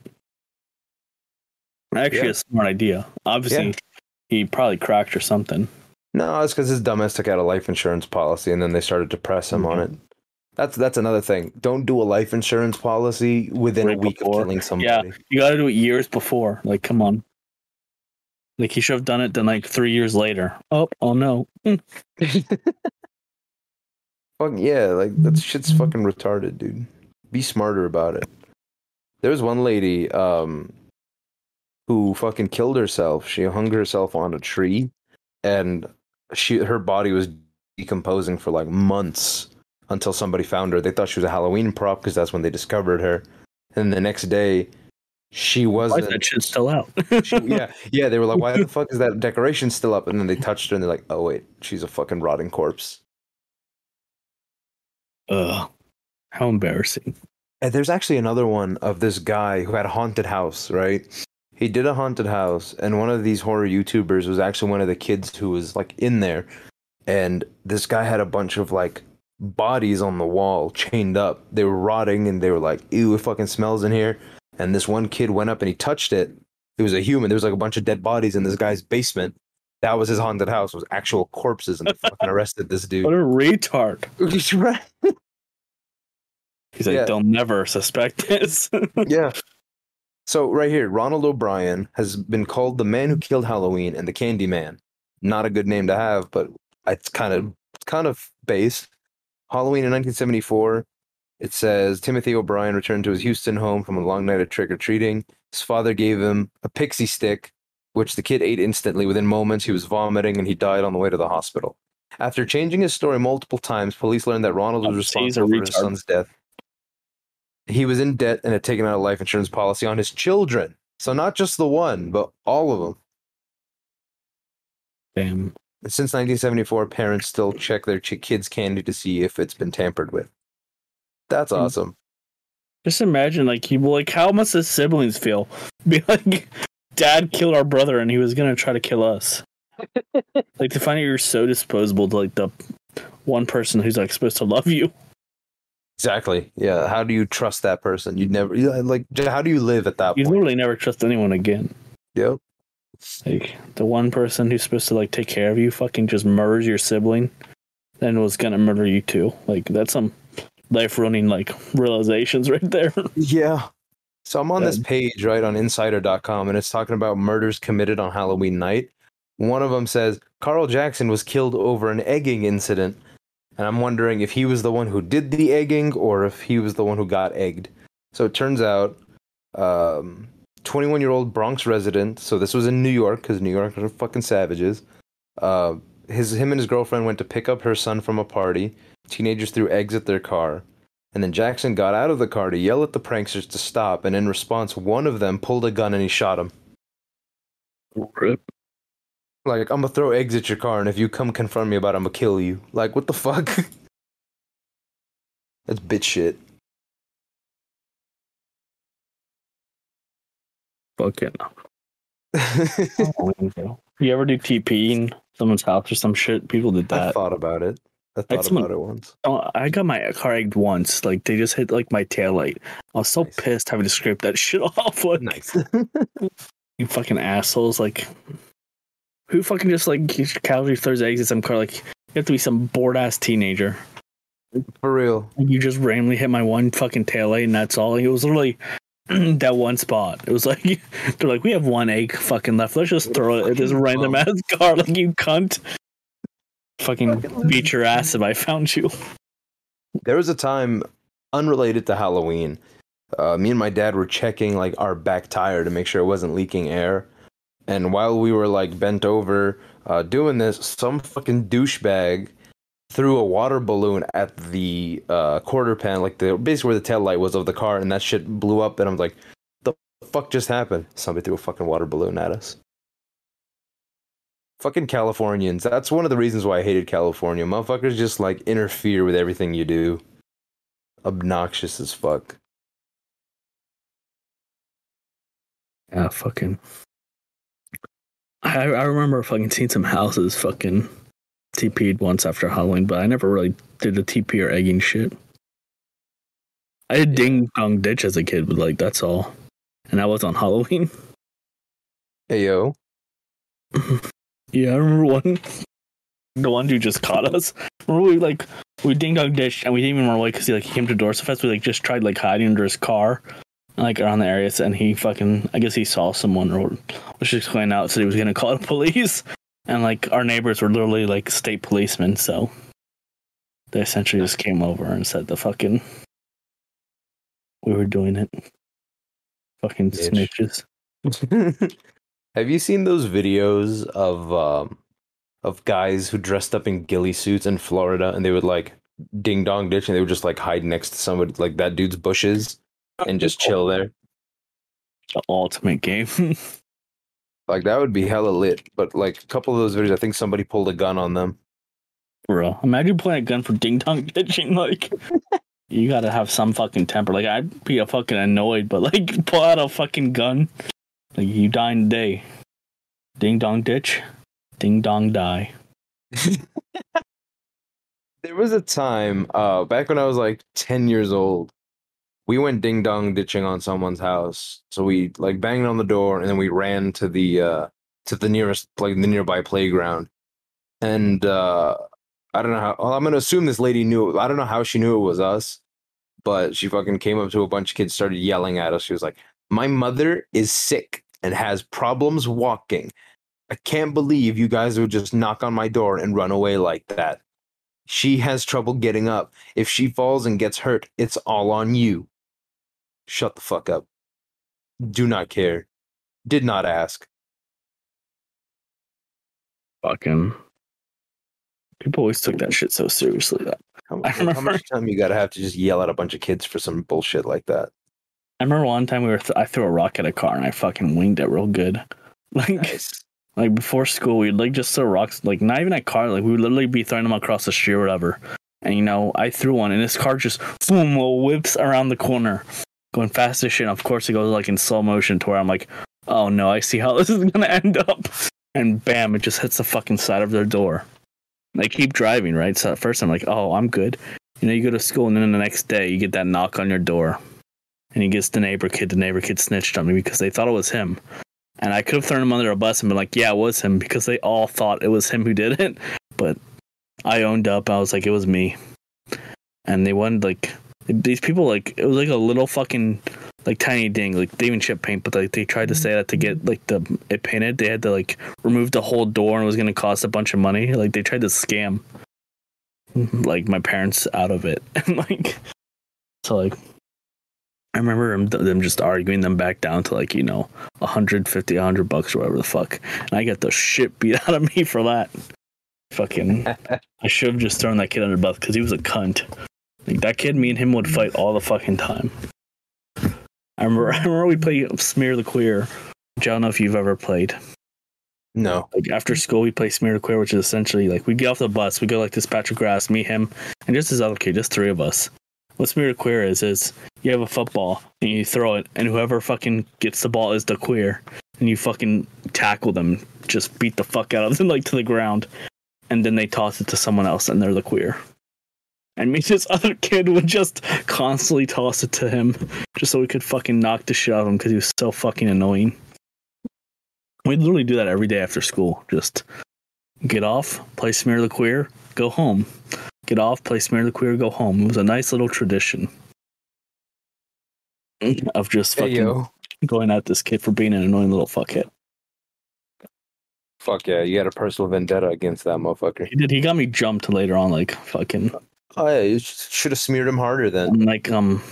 Actually, Yeah. a smart idea. Obviously, Yeah. he probably cracked or something. No, it's because his dumbass took out a life insurance policy and then they started to press him on it. That's that's another thing. Don't do a life insurance policy within Right a week before. of killing somebody. Yeah, you got to do it years before. Like, come on. Like he should have done it then like three years later. Oh, oh no. Hmm. Fuck yeah, like that shit's fucking retarded, dude. Be smarter about it. There was one lady um who fucking killed herself. She hung herself on a tree and she her body was decomposing for like months until somebody found her. They thought she was a Halloween prop because that's when they discovered her. And the next day she Why is wasn't that shit still out? she, yeah, yeah, they were like, "Why the fuck is that decoration still up?" And then they touched her, and they're like, "Oh wait, she's a fucking rotting corpse." Ugh. How embarrassing. And there's actually another one of this guy who had a haunted house, right? He did a haunted house, and one of these horror YouTubers was actually one of the kids who was like in there. And this guy had a bunch of like bodies on the wall chained up. They were rotting, and they were like, "Ew, it fucking smells in here." And this one kid went up and he touched it. It was a human. There was like a bunch of dead bodies in this guy's basement. That was his haunted house. Was actual corpses, and they fucking arrested this dude. What a retard. He's right. He's like, Yeah. they'll never suspect this. yeah. So right here, Ronald O'Bryan has been called the man who killed Halloween and the Candy Man. Not a good name to have, but it's kind of it's kind of based. Halloween in 1974. It says Timothy O'Bryan returned to his Houston home from a long night of trick or treating. His father gave him a pixie stick, which the kid ate instantly. Within moments, he was vomiting and he died on the way to the hospital. After changing his story multiple times, police learned that Ronald was Oh, responsible for his son's death. He was in debt and had taken out a life insurance policy on his children. So not just the one, but all of them. Damn. Since 1974, parents still check their ch- kids' candy to see if it's been tampered with. That's Hmm. awesome. Just imagine, like, he like, how must his siblings feel? Be like, Dad killed our brother, and he was gonna try to kill us. like to find out you're so disposable to like the one person who's like supposed to love you. Exactly. Yeah. How do you trust that person? You'd never like. How do you live at that You point? literally never trust anyone again. Yep. Like the one person who's supposed to like take care of you fucking just murders your sibling, and was gonna murder you too. Like that's some life running like realizations right there. Yeah. So I'm on this page, right, on insider.com, and it's talking about murders committed on Halloween night. One of them says Carl Jackson was killed over an egging incident. And I'm wondering if he was the one who did the egging or if he was the one who got egged. So it turns out, um, 21 year old Bronx resident. So this was in New York because New Yorkers are fucking savages. Uh, his him and his girlfriend went to pick up her son from a party. Teenagers threw eggs at their car. And then Jackson got out of the car to yell at the pranksters to stop, and in response, one of them pulled a gun and he shot him. Rip. Like, I'm gonna throw eggs at your car, and if you come confront me about it, I'm gonna kill you. Like, what the fuck? That's bitch shit. Fucking. You ever do TP in someone's house or some shit? People did that. I thought about it. I thought someone- about it once. Oh, I got my car egged once. Like they just hit like my tail light. I was so Nice. pissed having to scrape that shit off. Like Nice. you fucking assholes. Like who fucking just like casually throws eggs at some car? Like you have to be some bored ass teenager. For real. You just randomly hit my one fucking tail light and that's all. It was literally that one spot. It was like they're like, we have one egg fucking left. Let's just throw it at this random ass car. Like you cunt. Fucking Fucking beat your ass if I found you. There was a time unrelated to Halloween. Uh, me and my dad were checking like our back tire to make sure it wasn't leaking air. And while we were like bent over uh, doing this, some fucking douchebag threw a water balloon at the uh, quarter pan, like the basically where the tail light was of the car, and that shit blew up. And I'm like, the fuck just happened? Somebody threw a fucking water balloon at us. Fucking Californians. That's one of the reasons why I hated California. Motherfuckers just like interfere with everything you do. Obnoxious as fuck. Yeah, fucking. I I remember fucking seeing some houses fucking TP'd once after Halloween, but I never really did the TP or egging shit. I did ding dong ditch as a kid, but like that's all. And that was on Halloween. Hey yo. Yeah, I remember one. The one who just caught us. Remember we like we ding dong ditched and we didn't even run away because he like came to Dorset Fest. We like just tried like hiding under his car, like around the area, and he fucking I guess he saw someone or was just going out, said he was gonna call the police, and like our neighbors were literally like state policemen, so they essentially just came over and said the fucking we were doing it. Fucking Bitch. snitches. Have you seen those videos of um of guys who dressed up in ghillie suits in Florida and they would like ding dong ditch and they would just like hide next to somebody like that dude's bushes and just chill there? The ultimate game. Like that would be hella lit. But like a couple of those videos, I think somebody pulled a gun on them. Bro, imagine playing a gun for ding dong ditching. Like, you gotta have some fucking temper. Like, I'd be a fucking annoyed, but like, pull out a fucking gun. Like, you die in a day. Ding dong ditch, ding dong die. There was a time, uh, back when I was like 10 years old, we went ding dong ditching on someone's house. So we like banged on the door and then we ran to the uh to the nearest like the nearby playground. And uh I don't know how well, I'm gonna assume this lady knew I don't know how she knew it was us, but she fucking came up to a bunch of kids, started yelling at us. She was like, My mother is sick and has problems walking. I can't believe you guys would just knock on my door and run away like that. She has trouble getting up. If she falls and gets hurt, it's all on you. Shut the fuck up. Do not care. Did not ask. Fucking. People always took that shit so seriously. That How, I how much time you gotta have to just yell at a bunch of kids for some bullshit like that? I remember one time we were th- I threw a rock at a car and I fucking winged it real good. Like, Nice. like before school, we'd like just throw rocks, like not even at car, like we would literally be throwing them across the street or whatever. And you know, I threw one, and this car just boom, whips around the corner, going fast as shit. Of course, it goes like in slow motion to where I'm like, oh no, I see how this is gonna end up. And bam, it just hits the fucking side of their door. They keep driving, right? So at first, I'm like, oh, I'm good. You know, you go to school, and then the next day, you get that knock on your door, and he gets the neighbor kid. The neighbor kid snitched on me because they thought it was him. And I could have thrown him under a bus and been like, yeah, it was him because they all thought it was him who did it. But I owned up. I was like, it was me. And they wanted, like, these people, like, it was like a little fucking, like, tiny ding. Like, they even chip paint, but, like, they tried to say that to get, mm-hmm. like, the it painted. They had to, like, remove the whole door and it was going to cost a bunch of money. Like, they tried to scam, mm-hmm. like, my parents out of it. And, like, so, like, I remember them, them just arguing them back down to like you know 150 100 bucks or whatever the fuck and i got the shit beat out of me for that fucking i should have just thrown that kid under the bus because he was a cunt like that kid me and him would fight all the fucking time. I remember i remember we played smear the queer. Which i don't know if you've ever played. No. like after school we play smear the queer which is essentially like we get off the bus we go like this patch of grass me him and just this other kid just three of us. What smear the queer is is you have a football and you throw it and whoever fucking gets the ball is the queer and you fucking tackle them just beat the fuck out of them like to the ground and then they toss it to someone else and they're the queer and me this other kid would just constantly toss it to him just so we could fucking knock the shit out of him because he was so fucking annoying We'd literally do that every day after school just get off play smear the queer go home get off play smear the queer go home it was a nice little tradition of just fucking yo. going at this kid for being an annoying little fuckhead. Fuck yeah, you had a personal vendetta against that motherfucker. He did. He got me jumped later on, like fucking, Oh yeah, you should have smeared him harder then. like um,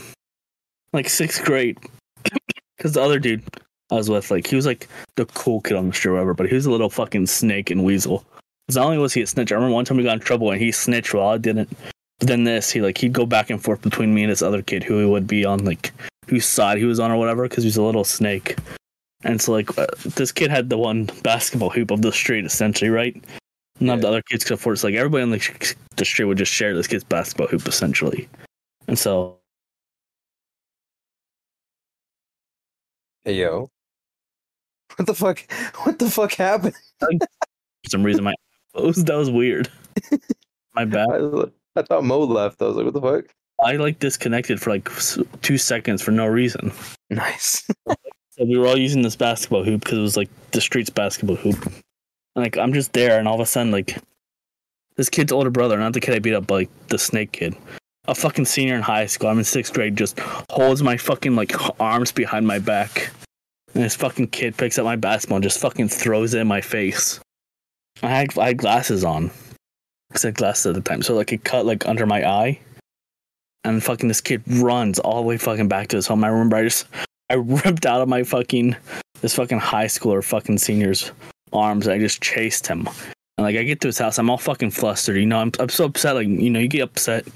like sixth grade. Because the other dude I was with, like, he was like the cool kid on the street, whatever, but he was a little fucking snake and weasel. not only was he a snitch, I remember one time we got in trouble and he snitched while I didn't. But then this, he like he'd go back and forth between me and this other kid who he would be on like whose side he was on or whatever because he was a little snake. And so like uh, this kid had the one basketball hoop of the street essentially, right? None of the other kids could afford. it. So like everybody on the, the street would just share this kid's basketball hoop essentially. And so Hey yo. What the fuck? What the fuck happened? for some reason my. That was weird. My bad. I, I thought Mo left. I was like, what the fuck? I like disconnected for like two seconds for no reason. Nice. So we were all using this basketball hoop because it was like the streets basketball hoop. And like I'm just there, and all of a sudden, like this kid's older brother, not the kid I beat up, but like the snake kid, a fucking senior in high school. I'm in sixth grade, just holds my fucking like arms behind my back, and this fucking kid picks up my basketball and just fucking throws it in my face. I had, I had glasses on, I had glasses at the time, so like it cut like under my eye. And fucking this kid runs all the way fucking back to his home. I remember I just I ripped out of my fucking this fucking high schooler fucking senior's arms. And I just chased him. And like I get to his house, I'm all fucking flustered. You know, I'm I'm so upset. Like you know, you get upset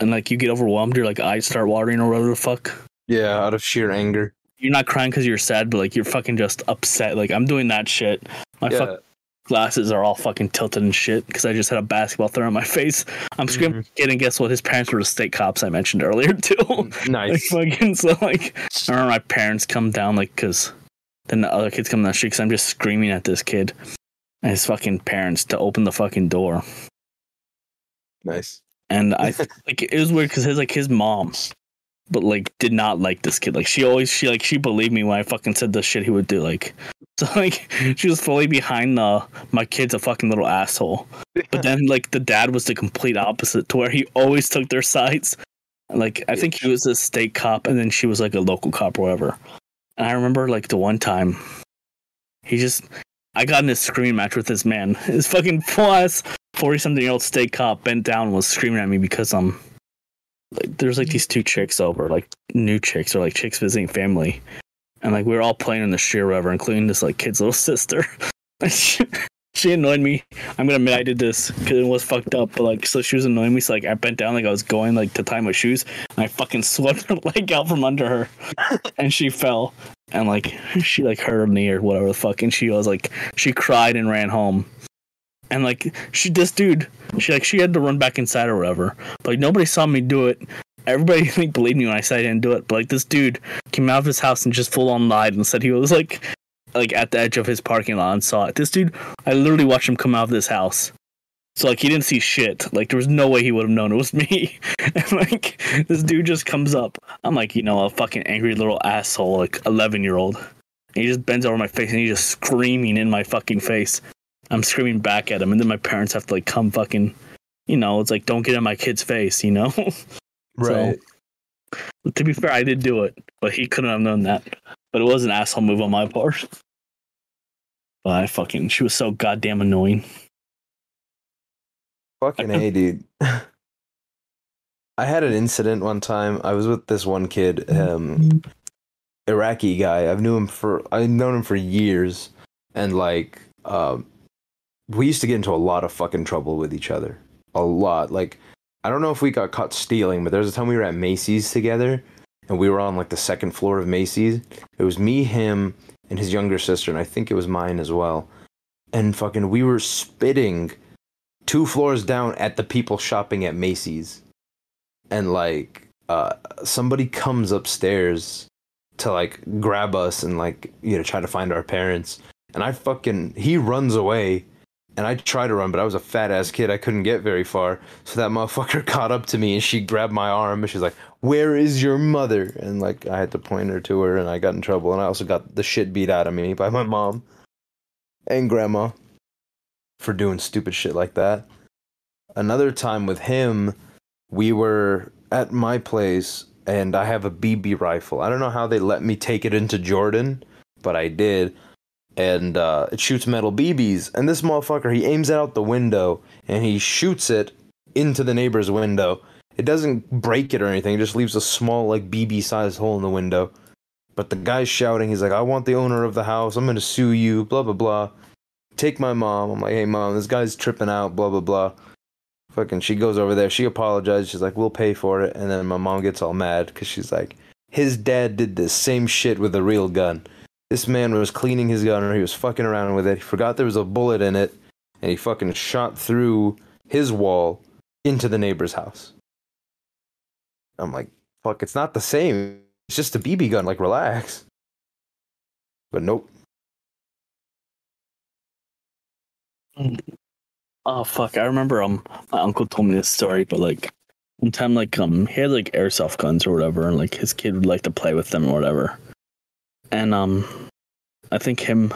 and like you get overwhelmed. Your like eyes start watering or whatever the fuck. Yeah, out of sheer anger. You're not crying because you're sad, but like you're fucking just upset. Like I'm doing that shit. My Yeah. fuck glasses are all fucking tilted and shit because I just had a basketball thrown in my face. I'm screaming, mm-hmm. and guess what? His parents were the state cops I mentioned earlier too. like Nice. fucking so like I remember my parents come down like because then the other kids come down the street because I'm just screaming at this kid and his fucking parents to open the fucking door. Nice. and I like it was weird because his like his mom but like did not like this kid. Like she always she like she believed me when I fucking said the shit he would do like so like she was fully behind the my kid's a fucking little asshole. But then like the dad was the complete opposite to where he always took their sides. Like i think he was a state cop and then she was like a local cop or whatever and i remember like the one time he just i got in this screaming match with this man. His fucking 40 something year old state cop bent down and was screaming at me because um like there's like these two chicks over like new chicks or like chicks visiting family. And like we were all playing in the or whatever including this like kid's little sister she, annoyed me I'm gonna admit I did this because it was fucked up, but like, so she was annoying me. So like, I bent down like I was going like to tie my shoes, and I fucking swept her leg out from under her, and she fell, and like she like hurt her knee or whatever the fuck, and she was like she cried and ran home, and like she this dude she like she had to run back inside or whatever, but like nobody saw me do it. Everybody like believed me when I said I didn't do it, but like this dude came out of his house and just full on lied and said he was like like at the edge of his parking lot and saw it. This dude I literally watched him come out of this house. So like he didn't see shit. Like there was no way he would have known it was me. and like this dude just comes up. I'm like, you know, a fucking angry little asshole, like eleven year old. And he just bends over my face and he's just screaming in my fucking face. I'm screaming back at him, and then my parents have to like come fucking you know, it's like don't get in my kid's face, you know? Right. But to be fair, I did do it, but he couldn't have known that. But it was an asshole move on my part. But I fucking she was so goddamn annoying. Fucking A, dude. I had an incident one time. I was with this one kid, um, Iraqi guy. I've knew him for I've known him for years, and like, um, we used to get into a lot of fucking trouble with each other. A lot. Like, I don't know if we got caught stealing, but there was a time we were at Macy's together, and we were on like the second floor of Macy's. It was me, him, and his younger sister, and I think it was mine as well. And fucking, we were spitting two floors down at the people shopping at Macy's. And like uh somebody comes upstairs to like grab us and like you know try to find our parents. And I fucking he runs away and I try to run, but I was a fat ass kid. I couldn't get very far. So that motherfucker caught up to me and she grabbed my arm and she's like, Where is your mother? And like I had to point her to her and I got in trouble and I also got the shit beat out of me by my mom and grandma for doing stupid shit like that. Another time with him, we were at my place and I have a BB rifle. I don't know how they let me take it into Jordan, but I did. And uh, it shoots metal BBs. And this motherfucker, he aims it out the window and he shoots it into the neighbor's window. It doesn't break it or anything, it just leaves a small, like, BB sized hole in the window. But the guy's shouting, he's like, I want the owner of the house, I'm gonna sue you, blah, blah, blah. Take my mom. I'm like, hey, mom, this guy's tripping out, blah, blah, blah. Fucking, she goes over there. She apologizes. She's like, we'll pay for it. And then my mom gets all mad because she's like, his dad did this same shit with a real gun. This man was cleaning his gun or he was fucking around with it. He forgot there was a bullet in it and he fucking shot through his wall into the neighbor's house. I'm like, fuck, it's not the same. It's just a BB gun. Like, relax. But nope. Oh fuck! I remember um my uncle told me this story, but like one time like um he had like airsoft guns or whatever, and like his kid would like to play with them or whatever. And um I think him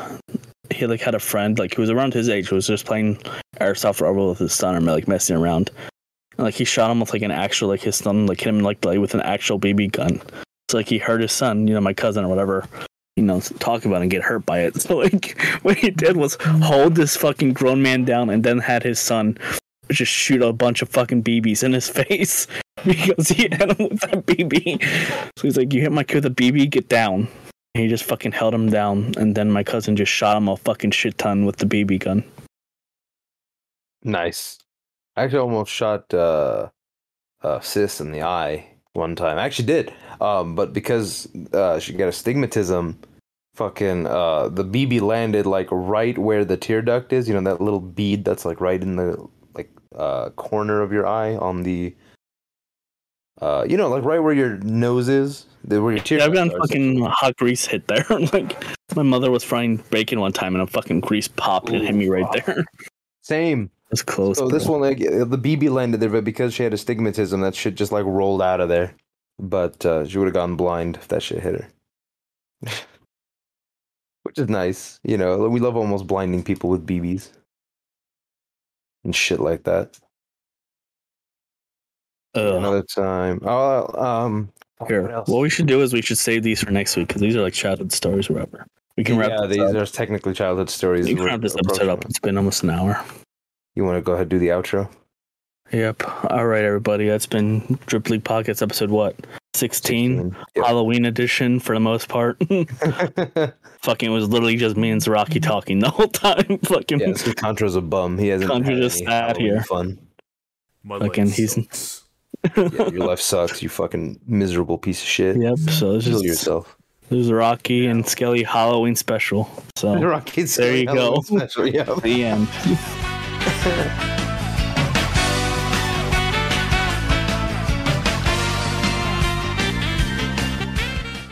he like had a friend like who was around his age who was just playing airsoft whatever with his son or like messing around. And like he shot him with like an actual like his son like hit him like like with an actual BB gun. So like he hurt his son, you know, my cousin or whatever, you know, talk about and get hurt by it. So like what he did was hold this fucking grown man down and then had his son just shoot a bunch of fucking BBs in his face because he hit him with that BB. So he's like, "You hit my kid with a BB, get down." And he just fucking held him down, and then my cousin just shot him a fucking shit ton with the BB gun. Nice. I actually almost shot uh, uh, sis in the eye one time. I actually did, um, but because uh, she got astigmatism, fucking uh, the BB landed like right where the tear duct is. You know that little bead that's like right in the like uh, corner of your eye on the. Uh, you know, like right where your nose is, where your tear. Yeah, I've gotten fucking hot grease hit there. like my mother was frying bacon one time, and a fucking grease popped and hit me right Ooh, there. Same. That's close. So this one, like the BB landed there, but because she had astigmatism, that shit just like rolled out of there. But uh, she would have gone blind if that shit hit her. Which is nice, you know. We love almost blinding people with BBs and shit like that. Another time. Oh, um, Here, what we should do is we should save these for next week because these are like childhood stories or whatever. We can wrap yeah, these up. are technically childhood stories. You can wrap this episode up. It's been almost an hour. You want to go ahead and do the outro? Yep. All right, everybody. That's been Drip League Podcast episode what? 16? Yep. Halloween edition for the most part. Fucking it was literally just me and Zaraki talking the whole time. Fucking yeah, so Contra's a bum. He hasn't Contra had just any sat Halloween here. Fun. My Fucking he's- sucks. Yeah, your life sucks. You fucking miserable piece of shit. Yep. So it's Kill just yourself. this is Rocky and Skelly Halloween special. So Rocket There you go. Special, yeah. the end soon.